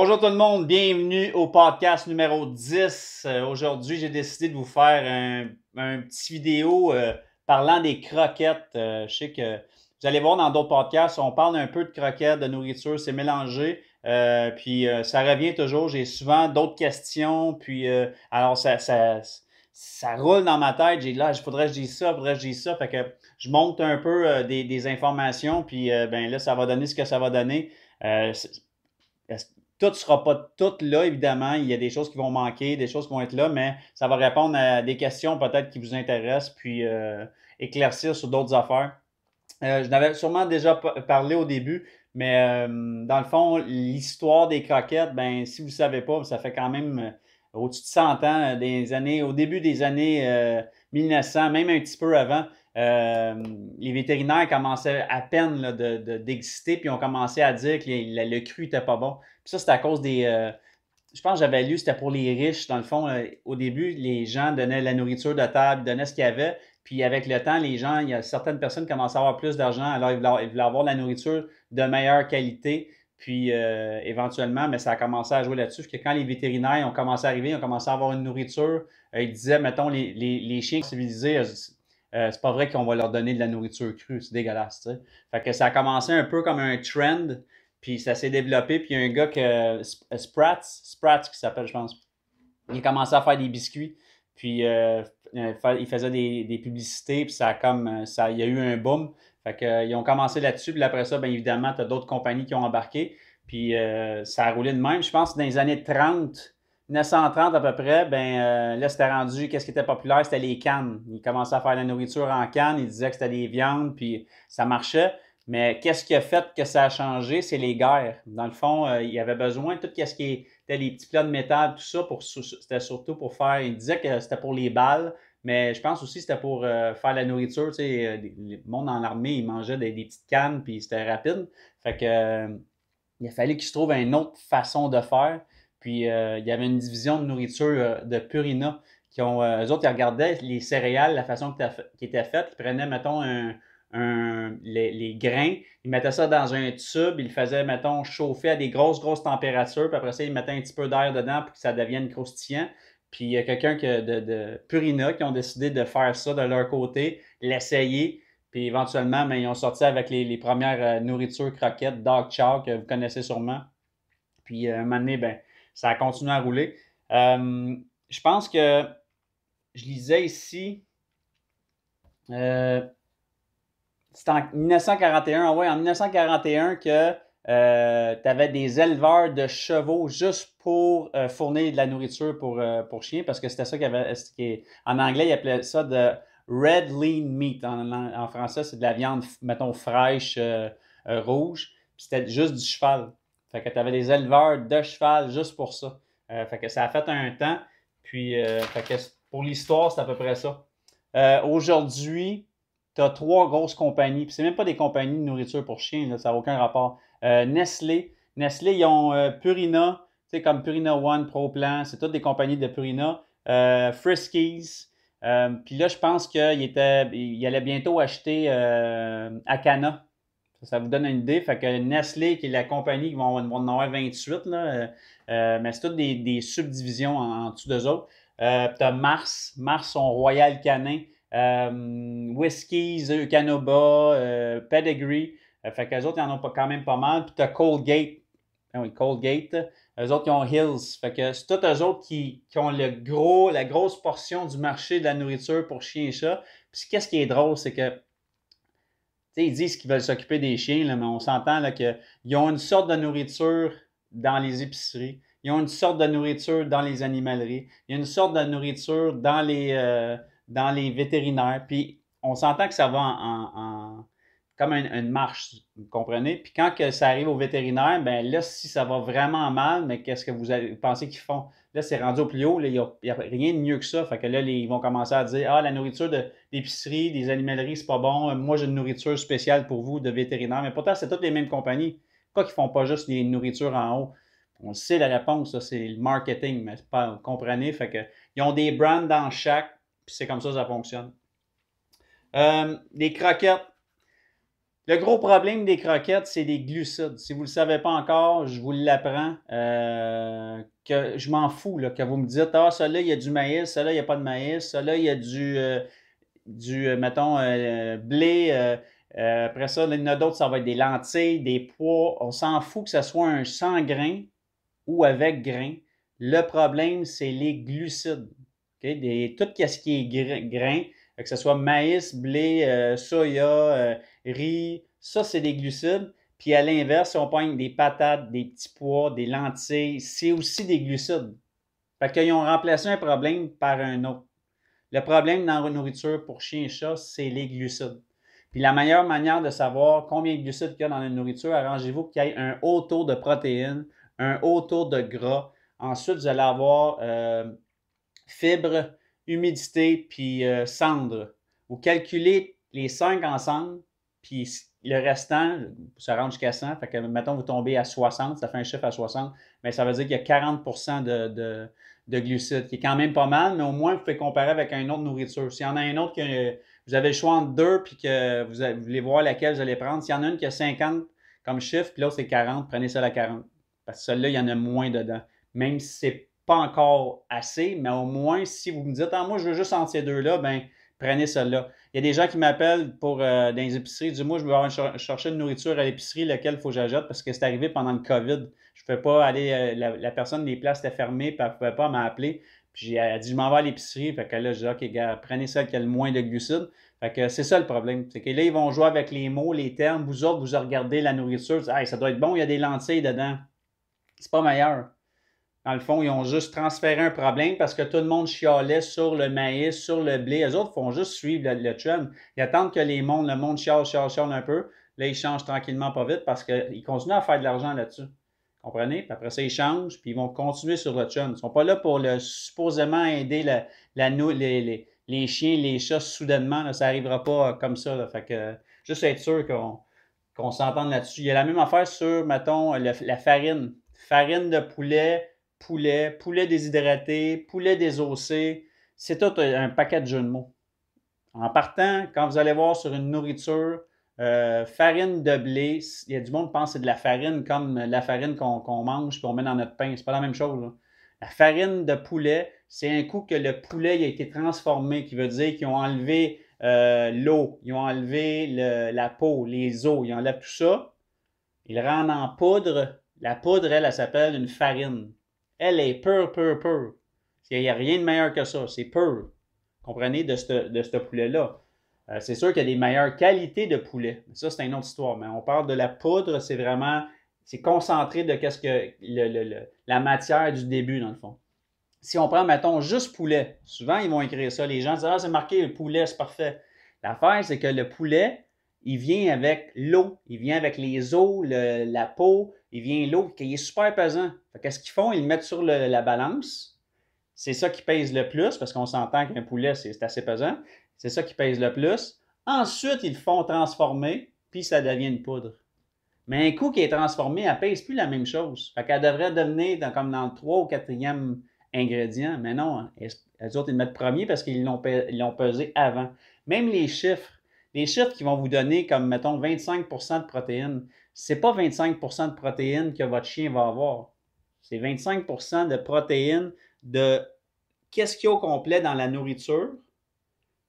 Bonjour tout le monde, bienvenue au podcast numéro 10. Euh, Aujourd'hui, j'ai décidé de vous faire un, petit vidéo euh, parlant des croquettes. Euh, je sais que vous allez voir dans d'autres podcasts, on parle un peu de croquettes, de nourriture, c'est mélangé. Puis ça revient toujours. J'ai souvent d'autres questions. Puis alors ça, ça, ça roule dans ma tête. J'ai là, il faudrait que je dise ça, faudrait que je dise ça. Fait que je monte un peu des, des informations. Puis ben là, ça va donner ce que ça va donner. Tout ne sera pas tout là, évidemment. Il y a des choses qui vont manquer, des choses qui vont être là, mais ça va répondre à des questions peut-être qui vous intéressent, puis euh, éclaircir sur d'autres affaires. Euh, je n'avais sûrement déjà pa- parlé au début, mais euh, dans le fond, l'histoire des croquettes, ben, si vous ne savez pas, ça fait quand même au-dessus de 100 ans, des années, au début des années euh, 1900, même un petit peu avant, euh, les vétérinaires commençaient à peine de, de- d'exister, puis ont commencé à dire que le, cru n'était pas bon. Puis ça, c'est à cause des... euh, je pense que j'avais lu, c'était pour les riches. Dans le fond, euh, au début, les gens donnaient la nourriture de table, donnaient ce qu'il y avait. Puis avec le temps, les gens, il y a certaines personnes qui commençaient à avoir plus d'argent, alors ils voulaient, avoir la nourriture de meilleure qualité. Puis éventuellement, mais ça a commencé à jouer là-dessus. Que quand les vétérinaires ont commencé à arriver, ils ont commencé à avoir une nourriture, ils disaient, mettons, les, les, les chiens civilisés, euh, c'est pas vrai qu'on va leur donner de la nourriture crue, c'est dégueulasse. Fait que ça a commencé un peu comme un trend, puis ça s'est développé, puis il y a un gars que, euh, Spratz, Spratz qui s'appelle, je pense, il a commencé à faire des biscuits, puis euh, il faisait des, des publicités, puis ça a comme, ça, il y a eu un boom. Fait que, ils ont commencé là-dessus, puis après ça, bien évidemment, tu as d'autres compagnies qui ont embarqué, puis ça a roulé de même. Je pense que dans les années 30, 1930 à peu près, ben euh, là, c'était rendu, qu'est-ce qui était populaire? C'était les cannes. Ils commençaient à faire la nourriture en canne, ils disaient que c'était des viandes, puis ça marchait. Mais qu'est-ce qui a fait que ça a changé? C'est les guerres. Dans le fond, euh, il y avait besoin de tout ce qui était les petits plats de métal, tout ça, pour, c'était surtout pour faire. Ils disaient que c'était pour les balles, mais je pense aussi que c'était pour euh, faire la nourriture. Tu sais, le monde dans l'armée, ils mangeaient des, petites cannes, puis c'était rapide. Fait que, il a fallu qu'ils se trouvent une autre façon de faire. Puis euh, il y avait une division de nourriture euh, de Purina qui ont, euh, eux autres, ils regardaient les céréales, la façon qui était faite. Ils prenaient, mettons, un, un- les, grains, ils mettaient ça dans un tube, ils faisaient, mettons, chauffer à des grosses, grosses températures, puis après ça, ils mettaient un petit peu d'air dedans pour que ça devienne croustillant. Puis il y a quelqu'un que- de, de Purina qui ont décidé de faire ça de leur côté, l'essayer. Puis éventuellement, ben, ils ont sorti avec les, les premières nourritures croquettes, Dog Chow, que vous connaissez sûrement. Puis euh, un moment donné, ben, ça a continué à rouler. Euh, je pense que je lisais ici, euh, c'est en 1941, ah ouais, en 1941 que tu avais des éleveurs de chevaux juste pour euh, fournir de la nourriture pour, euh, pour chiens, parce que c'était ça qu'il y avait. En anglais, ils appelaient ça de red lean meat. En, en- français, c'est de la viande, mettons, fraîche, euh, euh, rouge. C'était juste du cheval. Fait que tu avais des éleveurs de cheval juste pour ça. Euh, fait que ça a fait un temps. Puis, euh, fait que pour l'histoire, c'est à peu près ça. Euh, Aujourd'hui, tu as trois grosses compagnies. Puis c'est même pas des compagnies de nourriture pour chiens, là, ça n'a aucun rapport. Nestlé. Nestlé, ils ont Purina, tu sais, comme Purina One, ProPlan, c'est toutes des compagnies de Purina. Friskies. Puis là, je pense qu'il il allait bientôt acheter Akana. Ça, vous donne une idée. Fait que Nestlé, qui est la compagnie qui vont, vont en avoir 28, là, euh, euh, mais c'est toutes des, subdivisions en, dessous d'eux autres. Euh, tu as Mars, Mars, son Royal Canin, euh, Whiskies, euh, Pedigree. Euh, fait qu'eux autres, ils en ont quand même pas mal. Puis tu as Colgate. Ah oui, Colgate. Eux autres, ils ont Hills. Fait que c'est tous eux autres qui, qui ont le gros, la grosse portion du marché de la nourriture pour chiens et chats. Puis qu'est-ce qui est drôle, c'est que, ils disent qu'ils veulent s'occuper des chiens, mais on s'entend qu'ils ont une sorte de nourriture dans les épiceries. Ils ont une sorte de nourriture dans les animaleries. Il y a une sorte de nourriture dans les, euh, dans les vétérinaires. Puis on s'entend que ça va en, en- comme une, marche, vous comprenez? Puis quand que ça arrive au vétérinaire, ben là, si ça va vraiment mal, mais qu'est-ce que vous pensez qu'ils font? Là, c'est rendu au plus haut, il n'y a, rien de mieux que ça. Fait que là, les- ils vont commencer à dire Ah, la nourriture de- d'épicerie, des animaleries, c'est pas bon. Moi, j'ai une nourriture spéciale pour vous de vétérinaire. Mais pourtant, c'est toutes les mêmes compagnies. Pourquoi qu'ils font pas juste les nourritures en haut? On sait la réponse, c'est le marketing, mais pas, vous comprenez? Fait que, ils ont des brands dans chaque, puis c'est comme ça que ça fonctionne. Euh, les croquettes. Le gros problème des croquettes, c'est les glucides. Si vous ne le savez pas encore, je vous l'apprends. Euh, je m'en fous là, que vous me dites Ah, celui-là, il y a du maïs, celui-là, il n'y a pas de maïs, celui-là, il y a du, euh, du mettons, blé. après ça, il y en a d'autres, ça va être des lentilles, des pois. On s'en fout que ce soit un sans grain ou avec grain. Le problème, c'est les glucides. tout ce qui est grain, que ce soit maïs, blé, euh, soya, euh, riz, ça, c'est des glucides. Puis à l'inverse, si on prend des patates, des petits pois, des lentilles, c'est aussi des glucides. Fait qu'ils ont remplacé un problème par un autre. Le problème dans la nourriture pour chien et chat, c'est les glucides. Puis la meilleure manière de savoir combien de glucides il y a dans la nourriture, arrangez-vous qu'il y ait un haut taux de protéines, un haut taux de gras. Ensuite, vous allez avoir euh, fibres, humidité, puis euh, cendre. Vous calculez les cinq ensemble, puis le restant, ça rentre jusqu'à 100. Fait que, mettons, vous tombez à 60, ça fait un chiffre à 60, mais ça veut dire qu'il y a 40 de, de, glucides, qui est quand même pas mal, mais au moins, vous pouvez comparer avec une autre nourriture. S'il y en a un autre que vous avez le choix entre deux, puis que vous, voulez voir laquelle vous allez prendre, s'il y en a une qui a 50 comme chiffre, puis l'autre c'est 40, prenez celle à 40. Parce que celle-là, il y en a moins dedans. Même si c'est pas encore assez, mais au moins, si vous me dites, ah, moi, je veux juste entre ces deux-là, ben prenez celle-là. Il y a des gens qui m'appellent pour euh, dans les épiceries, du moi, je veux avoir chercher une nourriture à l'épicerie, laquelle il faut que j'ajoute parce que c'est arrivé pendant le COVID. Je ne pouvais pas aller, euh, la, personne, les places étaient fermées, puis elle ne pouvait pas m'appeler. Puis elle dit, je m'en vais à l'épicerie. Fait que là, je dis, OK, prenez celle qui a le moins de glucides. Fait que c'est ça le problème. C'est que là, ils vont jouer avec les mots, les termes. Vous autres, vous regardez la nourriture, ça doit être bon, il y a des lentilles dedans. C'est pas meilleur. Dans le fond, ils ont juste transféré un problème parce que tout le monde chialait sur le maïs, sur le blé. Les autres font juste suivre le, le. Ils attendent que les mondes, le monde chiale, chiale, chiale un peu. Là, ils changent tranquillement pas vite parce qu'ils continuent à faire de l'argent là-dessus. Comprenez? Puis après ça, ils changent, puis ils vont continuer sur le trend. Ils ne sont pas là pour le, supposément aider la, la, les, les, chiens, les chats soudainement. ça n'arrivera pas comme ça. Fait que, juste être sûr qu'on s'entende là-dessus. Il y a la même affaire sur, mettons, la farine. Farine de poulet, poulet, poulet déshydraté, poulet désossé. C'est tout un paquet de jeux de mots. En partant, quand vous allez voir sur une nourriture, euh, farine de blé, il y a du monde qui pense que c'est de la farine comme la farine qu'on mange et qu'on met dans notre pain. C'est pas la même chose. La farine de poulet, c'est un coup que le poulet a été transformé, qui veut dire qu'ils ont enlevé euh, l'eau, ils ont enlevé la peau, les os, ils enlèvent tout ça. Ils rendent en poudre. La poudre, elle, elle s'appelle une farine. Elle est pure, pure, pure. Il n'y a rien de meilleur que ça. C'est pur. Comprenez, de ce poulet-là. Euh, c'est sûr qu'il y a des meilleures qualités de poulet. Ça, c'est une autre histoire. Mais on parle de la poudre, c'est vraiment. C'est concentré de qu'est-ce que la matière du début, dans le fond. Si on prend, mettons, juste poulet, souvent ils vont écrire ça. Les gens disent Ah, c'est marqué le poulet, c'est parfait. L'affaire, c'est que le poulet, il vient avec l'eau, il vient avec les os, la peau, il vient l'eau, qui est super pesant. Qu'est-ce qu'ils font? Ils le mettent sur la balance. C'est ça qui pèse le plus, parce qu'on s'entend qu'un poulet, c'est assez pesant. C'est ça qui pèse le plus. Ensuite, ils le font transformer, puis ça devient une poudre. Mais un coup qui est transformé, elle ne pèse plus la même chose. Fait qu'elle devrait devenir comme dans le 3 ou 4e ingrédient. Mais non, les autres, ils le mettent premier parce qu'ils l'ont pesé avant. Même les chiffres, les chiffres qui vont vous donner comme, mettons, 25% de protéines, ce n'est pas 25% de protéines que votre chien va avoir. C'est 25% de protéines de qu'est-ce qu'il y a au complet dans la nourriture,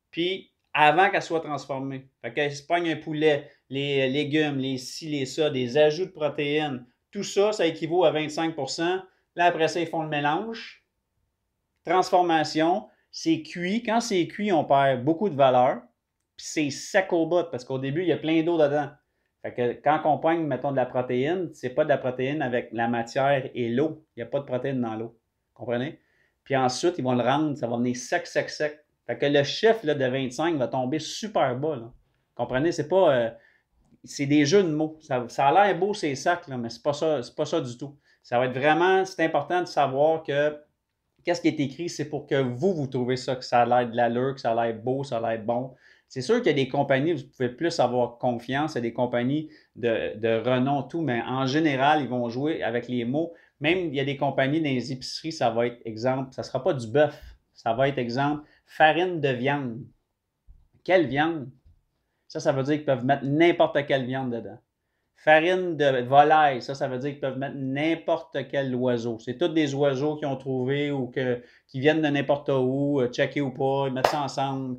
puis avant qu'elle soit transformée. Fait qu'elle se pogne un poulet, les légumes, les ci, les ça, des ajouts de protéines, tout ça, ça équivaut à 25% Là, après ça, ils font le mélange. Transformation, c'est cuit. Quand c'est cuit, on perd beaucoup de valeur puis c'est sec au bout parce qu'au début, il y a plein d'eau dedans. Fait que quand on poigne, mettons, de la protéine, c'est pas de la protéine avec la matière et l'eau. Il n'y a pas de protéine dans l'eau. Comprenez? Puis ensuite, ils vont le rendre, ça va venir sec, sec, sec. Fait que le chiffre là, de 25 va tomber super bas. Là. Comprenez? C'est pas. Euh, c'est des jeux de mots. Ça, a l'air beau, ces sacs, mais c'est pas ça, pas ça du tout. Ça va être vraiment. C'est important de savoir que qu'est-ce qui est écrit, c'est pour que vous, vous trouvez ça, que ça a l'air de l'allure, que ça a l'air beau, ça a l'air bon. C'est sûr qu'il y a des compagnies, vous pouvez plus avoir confiance, il y a des compagnies de, renom, tout, mais en général, ils vont jouer avec les mots. Même il y a des compagnies dans les épiceries, ça va être exemple, ça ne sera pas du bœuf, ça va être exemple farine de viande. Quelle viande? Ça, ça veut dire qu'ils peuvent mettre n'importe quelle viande dedans. Farine de volaille, ça, ça veut dire qu'ils peuvent mettre n'importe quel oiseau. C'est tous des oiseaux qu'ils ont trouvé ou que, qui viennent de n'importe où, euh, checker ou pas, ils mettent ça ensemble.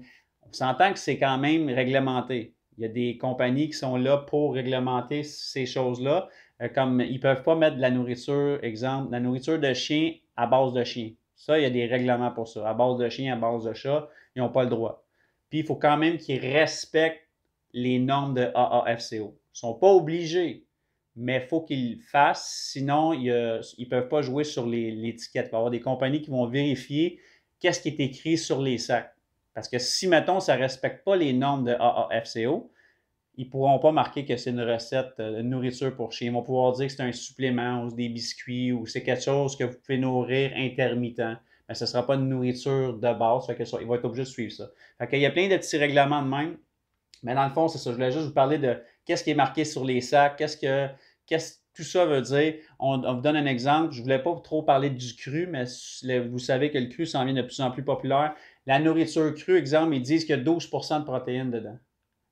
On s'entend que c'est quand même réglementé. Il y a des compagnies qui sont là pour réglementer ces choses-là. Euh, comme ils ne peuvent pas mettre de la nourriture, exemple, la nourriture de chien à base de chien. Ça, il y a des règlements pour ça. À base de chien, à base de chat, ils n'ont pas le droit. Puis il faut quand même qu'ils respectent les normes de AAFCO. Ils ne sont pas obligés, mais il faut qu'ils le fassent, sinon ils ne peuvent pas jouer sur l'étiquette. Il va y avoir des compagnies qui vont vérifier qu'est-ce qui est écrit sur les sacs. Parce que si, mettons, ça ne respecte pas les normes de AAFCO, ils ne pourront pas marquer que c'est une recette euh, de nourriture pour chien. Ils vont pouvoir dire que c'est un supplément ou des biscuits ou c'est quelque chose que vous pouvez nourrir intermittent. Mais ce ne sera pas une nourriture de base. Que ils vont être obligés de suivre ça. Fait Il y a plein de petits règlements de même. Mais dans le fond, c'est ça. Je voulais juste vous parler de qu'est-ce qui est marqué sur les sacs, qu'est-ce que qu'est-ce tout ça veut dire. On, vous donne un exemple. Je ne voulais pas trop parler du cru, mais vous savez que le cru s'en vient de plus en plus populaire. La nourriture crue, exemple, ils disent qu'il y a 12% de protéines dedans.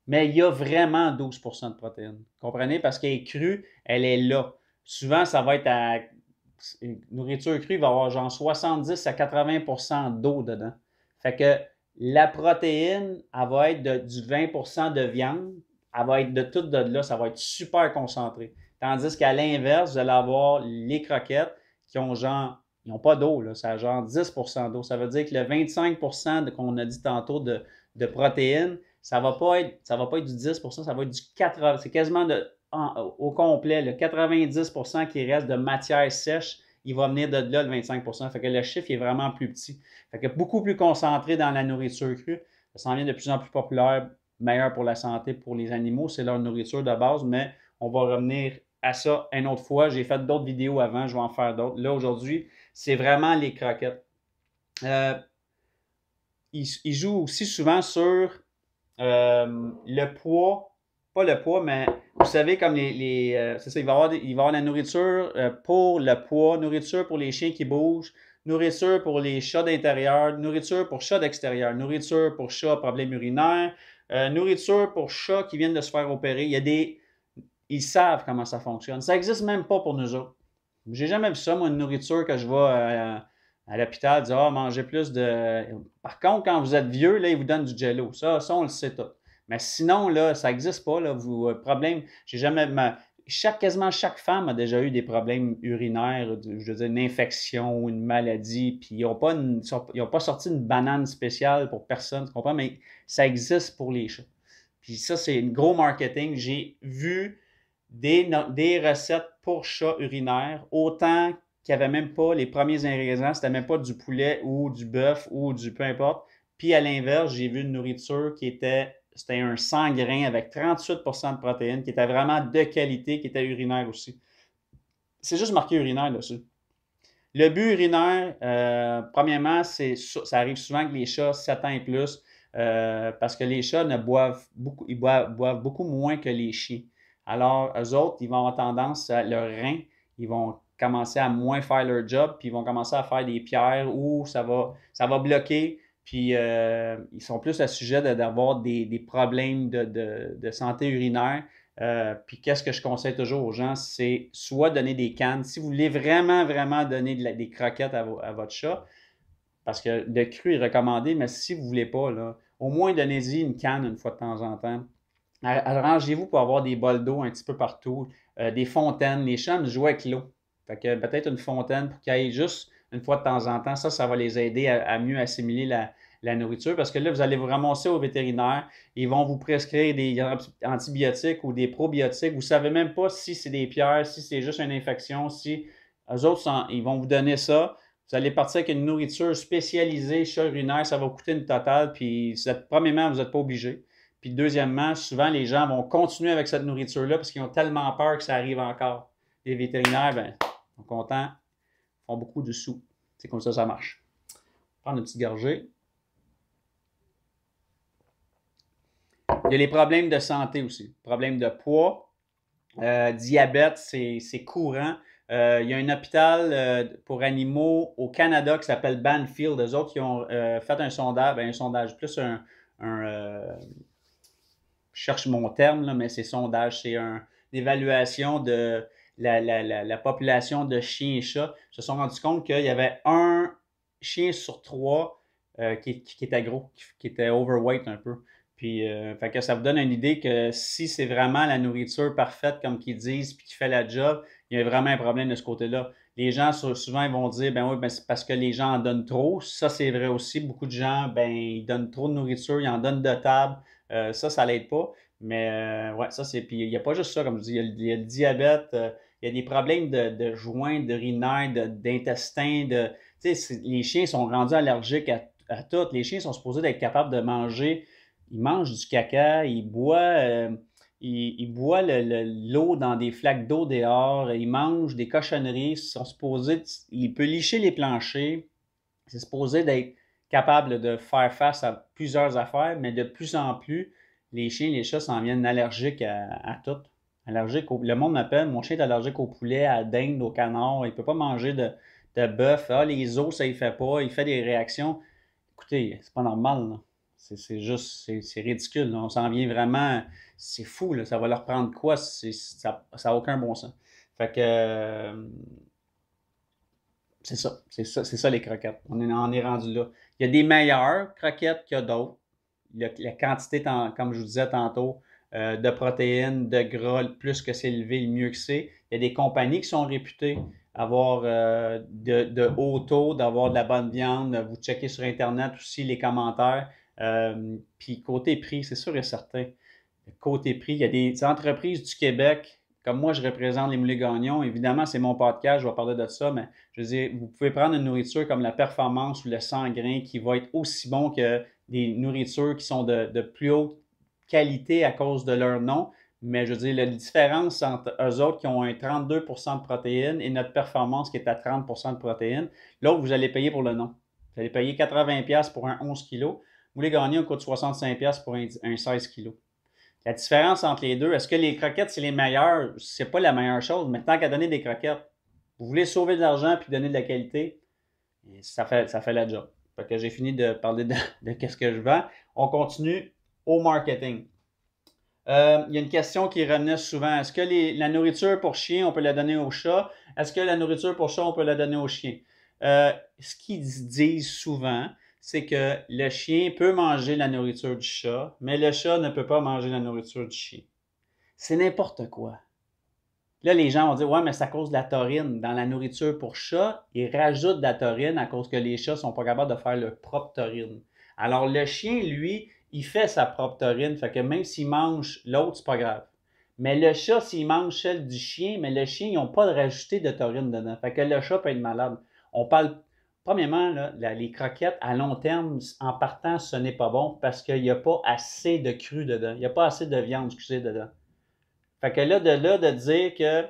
Mais il y a vraiment 12% de protéines. Comprenez? Parce qu'elle est crue, elle est là. Souvent, ça va être à. Une nourriture crue, va avoir genre 70 à 80% d'eau dedans. Fait que la protéine, elle va être de, du 20% de viande, elle va être de tout de là, ça va être super concentré. Tandis qu'à l'inverse, vous allez avoir les croquettes qui ont genre, ils n'ont pas d'eau, ça a genre 10% d'eau. Ça veut dire que le 25% qu'on a dit tantôt de, protéines, ça ne va, pas être, va pas être du 10% ça va être du 80 C'est quasiment de, au complet, le 90% qui reste de matière sèche, il va venir de là le 25% Fait que le chiffre est vraiment plus petit. Fait que beaucoup plus concentré dans la nourriture crue. Ça s'en vient de plus en plus populaire, meilleur pour la santé, pour les animaux. C'est leur nourriture de base, mais on va revenir à ça une autre fois. J'ai fait d'autres vidéos avant, je vais en faire d'autres. Là, aujourd'hui, c'est vraiment les croquettes. Euh, il, joue aussi souvent sur euh, le poids, pas le poids, mais vous savez, comme les. Euh, c'est ça, il va, y avoir, avoir la nourriture pour le poids, nourriture pour les chiens qui bougent, nourriture pour les chats d'intérieur, nourriture pour chats d'extérieur, nourriture pour chats problèmes urinaires, nourriture pour chats qui viennent de se faire opérer. Il y a des ils savent comment ça fonctionne. Ça n'existe même pas pour nous autres. J'ai jamais vu ça, moi, une nourriture que je vais euh, à, l'hôpital dire Ah, mangez plus de. Par contre, quand vous êtes vieux, là, ils vous donnent du jello. Ça, ça on le sait tout. Mais sinon, là, ça n'existe pas. Là, vous, euh, problème, j'ai jamais. chaque, quasiment chaque femme a déjà eu des problèmes urinaires, je veux dire, une infection ou une maladie, puis ils n'ont pas, pas sorti une banane spéciale pour personne, tu comprends? Mais ça existe pour les chats. Puis ça, c'est un gros marketing. J'ai vu des, recettes pour chats urinaires, autant qu'il n'y avait même pas les premiers ingrédients, c'était même pas du poulet ou du bœuf ou du peu importe. Puis à l'inverse, j'ai vu une nourriture qui était, c'était un 100 grains avec 38% de protéines, qui était vraiment de qualité, qui était urinaire aussi. C'est juste marqué urinaire dessus. Le but urinaire, euh, premièrement, c'est, ça arrive souvent que les chats 7 ans et plus, euh, parce que les chats ne boivent beaucoup, ils boivent beaucoup moins que les chiens. Alors, eux autres, ils vont avoir tendance, à, leur rein, ils vont commencer à moins faire leur job, puis ils vont commencer à faire des pierres où ça va, bloquer, puis euh, ils sont plus à sujet d'avoir des, problèmes de, santé urinaire. Euh, puis qu'est-ce que je conseille toujours aux gens, c'est soit donner des cannes. Si vous voulez vraiment, vraiment donner des croquettes à, votre chat, parce que le cru est recommandé, mais si vous ne voulez pas, au moins donnez-y une canne une fois de temps en temps. Arrangez-vous pour avoir des bols d'eau un petit peu partout, euh, des fontaines. Les chats jouent avec l'eau. Fait que peut-être une fontaine pour qu'ils aillent juste une fois de temps en temps. Ça, ça va les aider à, mieux assimiler la, nourriture parce que là, vous allez vous ramasser au vétérinaire. Ils vont vous prescrire des antibiotiques ou des probiotiques. Vous ne savez même pas si c'est des pierres, si c'est juste une infection, si eux autres, ils vont vous donner ça. Vous allez partir avec une nourriture spécialisée, chat urinaire, ça va coûter une totale. Puis, premièrement, vous n'êtes pas obligé. Puis deuxièmement, souvent les gens vont continuer avec cette nourriture-là parce qu'ils ont tellement peur que ça arrive encore. Les vétérinaires, ben, sont contents, font beaucoup de sous. C'est comme ça ça marche. Prendre une petite gorgée. Il y a les problèmes de santé aussi. Problèmes de poids, euh, diabète, c'est courant. Euh, il y a un hôpital euh, pour animaux au Canada qui s'appelle Banfield. Eux autres qui ont fait un sondage, ben, un sondage, plus un, cherche mon terme, mais c'est sondage, c'est une évaluation de la, population de chiens et chats. Ils se sont rendus compte qu'il y avait un chien sur trois euh, qui, était gros, qui, était overweight un peu. Puis, euh, fait que ça vous donne une idée que si c'est vraiment la nourriture parfaite, comme qu'ils disent, puis qui fait la job, il y a vraiment un problème de ce côté-là. Les gens, souvent, ils vont dire, ben oui, ben c'est parce que les gens en donnent trop. Ça, c'est vrai aussi. Beaucoup de gens, ben, ils donnent trop de nourriture, ils en donnent de table. Euh, ça, ça l'aide pas. Mais, ouais, ça, c'est. Puis, il n'y a pas juste ça, comme je dis, il y a, le diabète, il y a des problèmes de, de joints, de rinaires, d'intestin, de. Tu sais, les chiens sont rendus allergiques à à toutes. Les chiens sont supposés être capables de manger. Ils mangent du caca, ils boivent, euh, ils, boivent l'eau dans des flaques d'eau dehors, ils mangent des cochonneries, ils sont supposés, il peut licher les planchers. C'est supposé d'être capable de faire face à plusieurs affaires, mais de plus en plus, les chiens les chats s'en viennent allergiques à, tout. Allergiques le monde m'appelle, mon chien est allergique au poulet, à la dinde, au canard, il ne peut pas manger de, de bœuf. Ah, les os, ça ne fait pas, il fait des réactions écoutez, c'est pas normal. C'est juste, c'est ridicule. On s'en vient vraiment, c'est fou. Là. Ça va leur prendre quoi? Ça n'a aucun bon sens. Fait que euh, c'est ça. C'est ça, ça les croquettes. On est, est rendu là. Il y a des meilleures croquettes qu'il y a d'autres. La, quantité, comme je vous disais tantôt, euh, de protéines, de gras, plus que c'est élevé, le mieux que c'est. Il y a des compagnies qui sont réputées avoir euh, de, haut taux, d'avoir de la bonne viande. Vous checkez sur Internet aussi les commentaires. Euh, puis côté prix, c'est sûr et certain. Côté prix, il y a des entreprises du Québec, comme moi je représente les moulets gagnons. Évidemment, c'est mon podcast, je vais parler de ça, mais je veux dire, vous pouvez prendre une nourriture comme la performance ou le sang grain qui va être aussi bon que des nourritures qui sont de, de plus haute qualité à cause de leur nom. Mais je veux dire, la différence entre eux autres qui ont un 32% de protéines et notre performance qui est à 30% de protéines, l'autre, vous allez payer pour le nom. Vous allez payer 80$ pour un 11 kg. Vous voulez gagner, un coûte 65$ pour un, 16 kg. La différence entre les deux, est-ce que les croquettes, c'est les meilleures? C'est pas la meilleure chose, mais tant qu'à donner des croquettes, vous voulez sauver de l'argent puis donner de la qualité, ça fait, ça fait la job. Fait que j'ai fini de parler de, de qu'est-ce que je vends. On continue au marketing. Euh, il y a une question qui revenait souvent. Est-ce que la nourriture pour chien, on peut la donner au chat? Est-ce que la nourriture pour chat, on peut la donner au chien? Euh, ce qu'ils disent souvent, c'est que le chien peut manger la nourriture du chat, mais le chat ne peut pas manger la nourriture du chien. C'est n'importe quoi. Là, les gens vont dire Ouais, mais c'est à cause de la taurine. Dans la nourriture pour chat, ils rajoutent de la taurine à cause que les chats ne sont pas capables de faire leur propre taurine. Alors, le chien, lui, il fait sa propre taurine. Fait que même s'il mange l'autre, c'est pas grave. Mais le chat, s'il mange celle du chien, mais le chien, ils n'ont pas de rajouter de taurine dedans. Fait que le chat peut être malade. On parle, premièrement, les croquettes, à long terme, en partant, ce n'est pas bon parce qu'il n'y a pas assez de cru dedans. Il n'y a pas assez de viande, excusez, dedans. Fait que là, de là, de dire que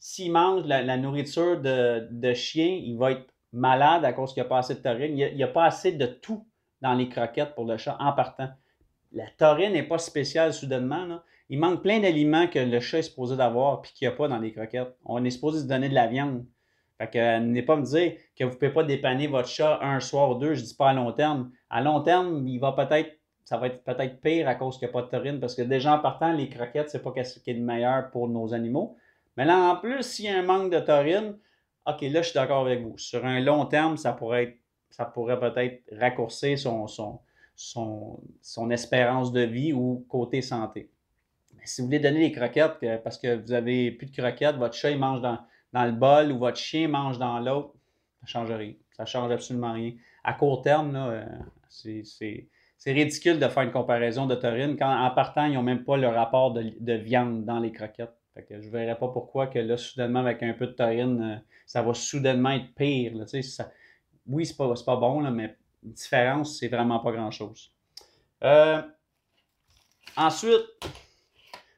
s'il mange la, nourriture de, chien, il va être malade à cause qu'il n'y a pas assez de taurine. Il n'y a, a, pas assez de tout dans les croquettes pour le chat en partant. La taurine n'est pas spéciale soudainement. Il manque plein d'aliments que le chat est supposé d'avoir et qu'il n'y a pas dans les croquettes. On est supposé se donner de la viande. Fait que n'est pas me dire que vous ne pouvez pas dépanner votre chat un soir ou deux, je ne dis pas à long terme. À long terme, il va peut-être, ça va être peut-être pire à cause qu'il n'y a pas de taurine, parce que déjà en partant, les croquettes, c'est pas ce qui est le meilleur pour nos animaux. Mais là, en plus, s'il y a un manque de taurine, OK, là, je suis d'accord avec vous. Sur un long terme, ça pourrait être ça pourrait peut-être raccourcir son, son, son, espérance de vie ou côté santé. Mais si vous voulez donner des croquettes parce que vous n'avez plus de croquettes, votre chat il mange dans, le bol ou votre chien mange dans l'autre, ça ne change rien. Ça ne change absolument rien. À court terme, euh, c'est ridicule de faire une comparaison de taurine quand en partant, ils n'ont même pas le rapport de, viande dans les croquettes. je ne verrais pas pourquoi que là, soudainement, avec un peu de taurine, euh, ça va soudainement être pire. Là, ça, oui, c'est pas, pas bon, là, mais différence, c'est vraiment pas grand-chose. Euh, ensuite,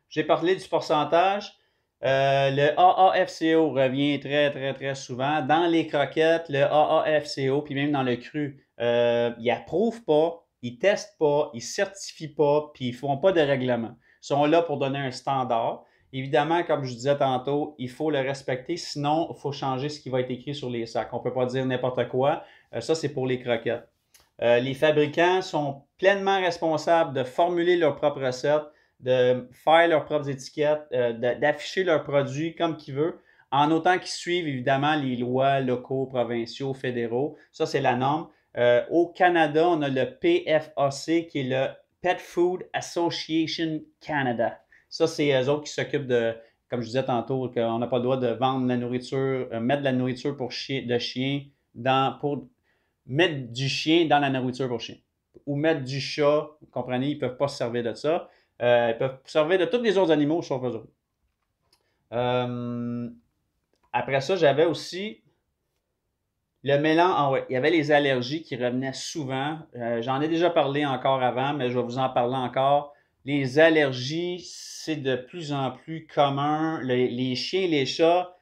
j'ai parlé du pourcentage. Euh, le AAFCO revient très, très, très souvent. Dans les croquettes, le AAFCO, puis même dans le cru, euh, ils n'approuvent pas, ils testent pas, ils certifient pas, puis ils font pas de règlement. Ils sont là pour donner un standard. Évidemment, comme je disais tantôt, il faut le respecter, sinon il faut changer ce qui va être écrit sur les sacs. On ne peut pas dire n'importe quoi. Euh, ça, c'est pour les croquettes. Les fabricants sont pleinement responsables de formuler leur propre recette. De faire leurs propres étiquettes, euh, d'afficher leurs produits comme qu'ils veulent, en autant qu'ils suivent évidemment les lois locaux, provinciaux, fédéraux. Ça, c'est la norme. Euh, au Canada, on a le PFAC qui est le Pet Food Association Canada. Ça, c'est eux autres qui s'occupent de, comme je disais tantôt, qu'on n'a pas le droit de vendre la nourriture, euh, mettre de la nourriture pour chien, de chien dans, pour mettre du chien dans la nourriture pour chien. Ou mettre du chat, vous comprenez, ils ne peuvent pas se servir de ça. Euh, ils peuvent se servir de tous les autres animaux sauf eux autres. Euh, après ça, j'avais aussi le mélange. Ah il y avait les allergies qui revenaient souvent. Euh, j'en ai déjà parlé encore avant, mais je vais vous en parler encore. Les allergies, c'est de plus en plus commun. les chiens et les chats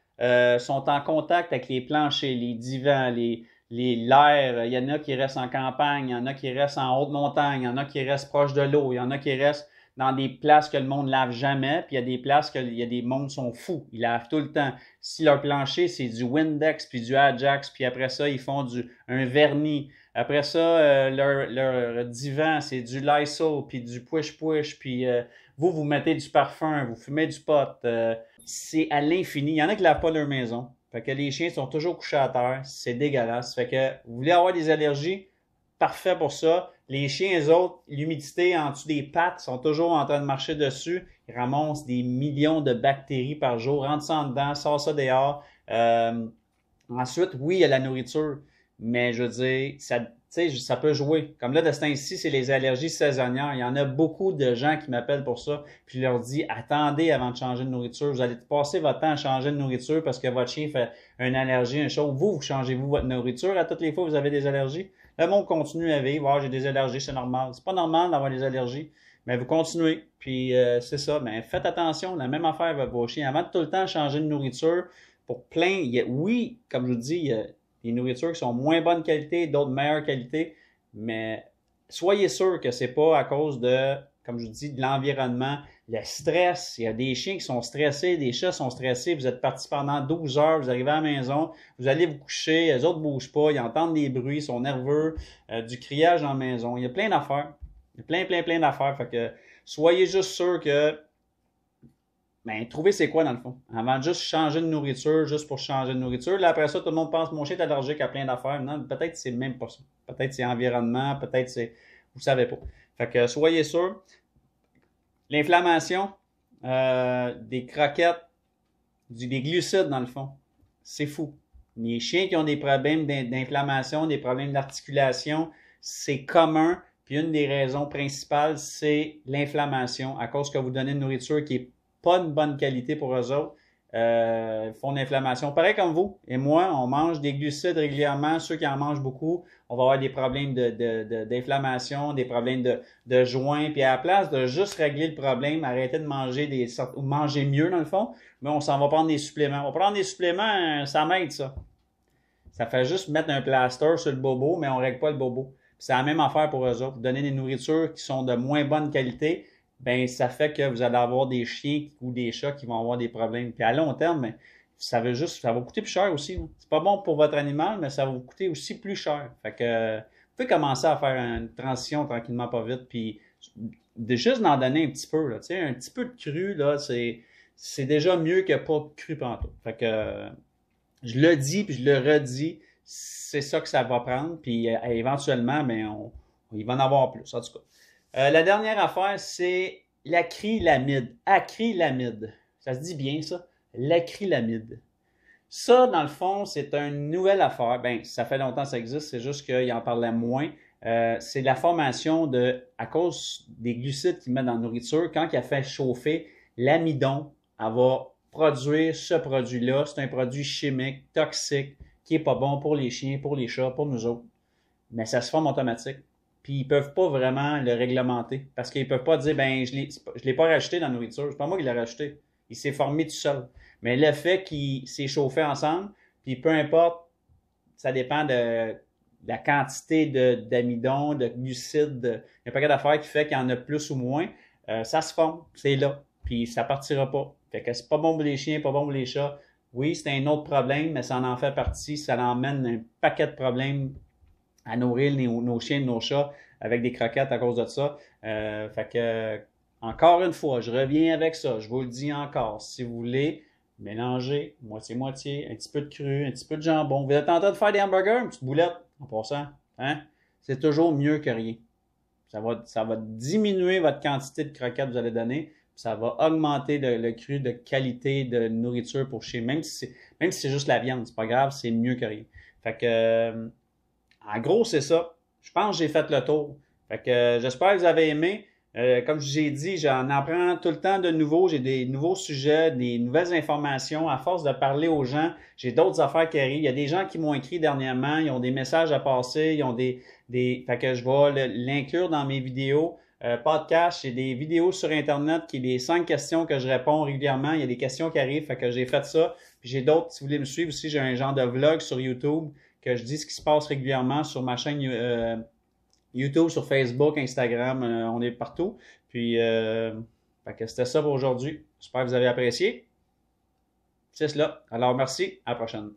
sont en contact avec les planchers, les divans, les, les il y en a qui restent en campagne, il y en a qui restent en haute montagne, il y en a qui restent proches de l'eau, il y en a qui restent dans des places que le monde lave jamais, puis il y a des places que il y a des mondes sont fous, ils lavent tout le temps. Si leur plancher c'est du Windex puis du Ajax, puis après ça ils font du un vernis. Après ça euh, leur, leur, divan c'est du Lysol puis du push push puis euh, vous vous mettez du parfum, vous fumez du pot. Euh, c'est à l'infini. Il y en a qui lavent pas leur maison. Fait que les chiens sont toujours couchés à terre. C'est dégueulasse. Fait que vous voulez avoir des allergies? Parfait pour ça. Les chiens, eux autres, l'humidité en dessous des pattes sont toujours en train de marcher dessus. Ils ramassent des millions de bactéries par jour. Rentre ça en dedans, sort ça dehors. Euh, ensuite, oui, il y a la nourriture. Mais je veux dire, ça ça peut jouer. Comme là, de ce temps-ci, c'est les allergies saisonnières. Il y en a beaucoup de gens qui m'appellent pour ça. Puis je leur dis, attendez avant de changer de nourriture. Vous allez passer votre temps à changer de nourriture parce que votre chien fait une allergie, un chose. Vous, vous changez-vous votre nourriture à toutes les fois vous avez des allergies? Le monde continue à vivre. Ah, j'ai des allergies, c'est normal. C'est pas normal d'avoir des allergies. Mais vous continuez. Puis euh, c'est ça. Mais faites attention. La même affaire avec vos chiens. Avant de tout le temps changer de nourriture, pour plein, oui, comme je vous dis, il y a, des nourritures qui sont moins bonne qualité, d'autres meilleure qualité, mais soyez sûr que c'est pas à cause de, comme je vous dis, de l'environnement, le stress. Il y a des chiens qui sont stressés, des chats sont stressés. Vous êtes parti pendant 12 heures, vous arrivez à la maison, vous allez vous coucher, les autres bougent pas, ils entendent des bruits, ils sont nerveux, euh, du criage la maison. Il y a plein d'affaires. Il y a plein, plein, plein d'affaires. Fait que soyez juste sûr que ben, trouver c'est quoi dans le fond. Avant de juste changer de nourriture, juste pour changer de nourriture. Là, après ça, tout le monde pense, mon chien est allergique à plein d'affaires. Non, peut-être c'est même pas ça. Peut-être c'est environnement, peut-être c'est, vous savez pas. Fait que soyez sûr. L'inflammation, euh, des croquettes, du, des glucides dans le fond. C'est fou. Les chiens qui ont des problèmes d'inflammation, des problèmes d'articulation, c'est commun. Puis une des raisons principales, c'est l'inflammation à cause que vous donnez une nourriture qui est pas de bonne qualité pour eux autres. Euh, font de l'inflammation. Pareil comme vous et moi, on mange des glucides régulièrement. Ceux qui en mangent beaucoup, on va avoir des problèmes d'inflammation, de, des problèmes de, de joints. Puis à la place de juste régler le problème, arrêter de manger des ou manger mieux dans le fond, mais on s'en va prendre des suppléments. On va prendre des suppléments, ça m'aide ça. Ça fait juste mettre un plaster sur le bobo, mais on règle pas le bobo. C'est la même affaire pour eux autres. Donner des nourritures qui sont de moins bonne qualité, ben ça fait que vous allez avoir des chiens ou des chats qui vont avoir des problèmes. Puis à long terme, ben, ça veut juste, ça va coûter plus cher aussi. C'est pas bon pour votre animal, mais ça va vous coûter aussi plus cher. Fait que vous pouvez commencer à faire une transition tranquillement, pas vite, puis de juste d'en donner un petit peu. Là, un petit peu de cru, là, c'est, c'est déjà mieux que pas de cru pantoute. Fait que je le dis, puis je le redis, c'est ça que ça va prendre, puis euh, éventuellement, ben, on, il va en avoir plus, en tout cas. Euh, la dernière affaire, c'est l'acrylamide. Acrylamide. Ça se dit bien, ça? L'acrylamide. Ça, dans le fond, c'est une nouvelle affaire. Ben, ça fait longtemps que ça existe, c'est juste qu'il en parlait moins. Euh, c'est la formation de, à cause des glucides qu'ils mettent dans la nourriture, quand il a fait chauffer l'amidon, elle va produire ce produit-là. C'est un produit chimique, toxique, qui est pas bon pour les chiens, pour les chats, pour nous autres. Mais ça se forme automatique puis ils peuvent pas vraiment le réglementer parce qu'ils peuvent pas dire ben je l'ai je l'ai pas racheté dans la nourriture, c'est pas moi qui l'ai racheté. Il s'est formé tout seul. Mais le fait qu'il s'est chauffé ensemble, puis peu importe, ça dépend de, la quantité d'amidon, de, glucides, il y a pas d'affaires qui fait qu'il y en a plus ou moins, euh, ça se forme, c'est là, puis ça partira pas. Fait que c'est pas bon pour les chiens, pas bon pour les chats. Oui, c'est un autre problème, mais ça en fait partie, ça emmène un paquet de problèmes à nourrir nos, chiens, nos chats avec des croquettes à cause de ça. Euh, fait que encore une fois, je reviens avec ça, je vous le dis encore, si vous voulez mélanger moitié-moitié, un petit peu de cru, un petit peu de jambon, vous êtes en train de faire des hamburgers, une petite boulette en passant, hein? c'est toujours mieux que rien. Ça va, ça va diminuer votre quantité de croquettes que vous allez donner, ça va augmenter le, cru de qualité de nourriture pour chez même si c'est même si c'est juste la viande, c'est pas grave, c'est mieux que rien. Fait que euh, en gros, c'est ça. Je pense que j'ai fait le tour. Fait que euh, j'espère que vous avez aimé. Euh, comme je vous ai dit, j'en apprends tout le temps de nouveau. J'ai des nouveaux sujets, des nouvelles informations. À force de parler aux gens, j'ai d'autres affaires qui arrivent. Il y a des gens qui m'ont écrit dernièrement. Ils ont des messages à passer. Ils ont des, des, fait que je vais l'inclure dans mes vidéos. Euh, podcast, j'ai des vidéos sur Internet qui est des cinq questions que je réponds régulièrement. Il y a des questions qui arrivent, fait que j'ai fait ça. Puis j'ai d'autres, si vous voulez me suivre aussi, j'ai un genre de vlog sur YouTube que je dis ce qui se passe régulièrement sur ma chaîne euh, YouTube, sur Facebook, Instagram, euh, on est partout. Puis, euh, c'était ça pour aujourd'hui. J'espère que vous avez apprécié. C'est cela. Alors, merci. À la prochaine.